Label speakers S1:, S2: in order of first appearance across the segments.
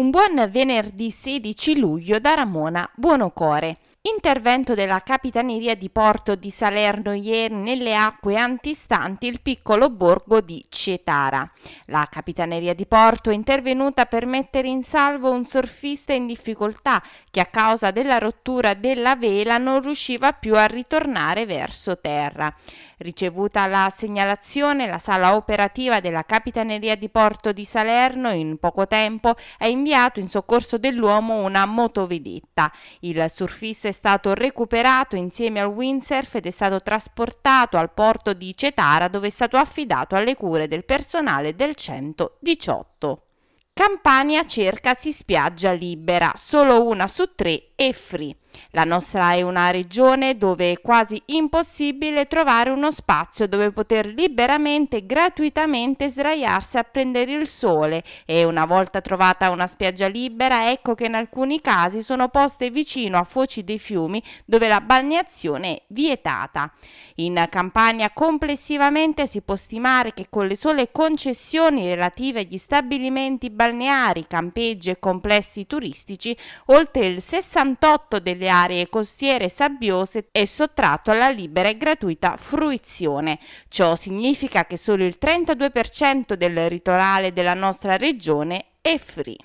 S1: Un buon venerdì 16 luglio da Ramona Buonocore. Intervento della Capitaneria di Porto di Salerno ieri nelle acque antistanti il piccolo borgo di Cetara. La Capitaneria di Porto è intervenuta per mettere in salvo un surfista in difficoltà che a causa della rottura della vela non riusciva più a ritornare verso terra. Ricevuta la segnalazione, la sala operativa della Capitaneria di Porto di Salerno in poco tempo ha inviato in soccorso dell'uomo una motovedetta. Il surfista è stato recuperato insieme al windsurf ed è stato trasportato al porto di Cetara dove è stato affidato alle cure del personale del 118. Campania cercasi spiaggia libera, solo una su tre è free. La nostra è una regione dove è quasi impossibile trovare uno spazio dove poter liberamente e gratuitamente sdraiarsi a prendere il sole e una volta trovata una spiaggia libera ecco che in alcuni casi sono poste vicino a foci dei fiumi dove la balneazione è vietata. In Campania complessivamente si può stimare che con le sole concessioni relative agli stabilimenti balneari, campeggi e complessi turistici, oltre il 68 delle aree costiere sabbiose è sottratto alla libera e gratuita fruizione. Ciò significa che solo il 32% del litorale della nostra regione è free.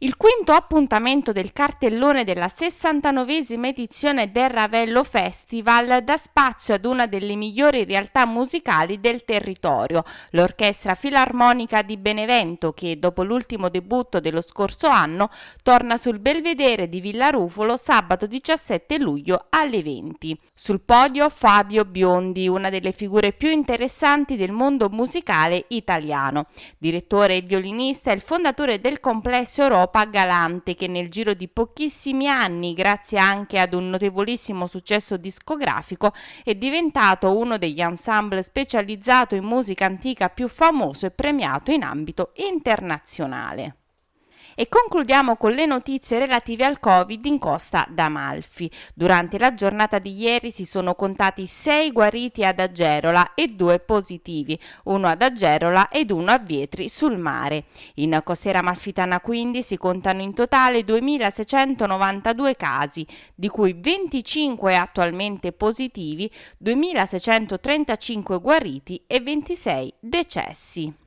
S1: Il quinto appuntamento del cartellone della 69esima edizione del Ravello Festival dà spazio ad una delle migliori realtà musicali del territorio, l'Orchestra Filarmonica di Benevento che dopo l'ultimo debutto dello scorso anno torna sul Belvedere di Villa Rufolo sabato 17 luglio alle 20. Sul podio Fabio Biondi, una delle figure più interessanti del mondo musicale italiano. Direttore e violinista e il fondatore del complesso Europa Europa Galante che nel giro di pochissimi anni, grazie anche ad un notevolissimo successo discografico, è diventato uno degli ensemble specializzato in musica antica più famoso e premiato in ambito internazionale. E concludiamo con le notizie relative al Covid in Costa d'Amalfi. Durante la giornata di ieri si sono contati 6 guariti ad Agerola e 2 positivi, uno ad Agerola ed uno a Vietri sul mare. In Costiera Amalfitana quindi si contano in totale 2692 casi, di cui 25 attualmente positivi, 2635 guariti e 26 decessi.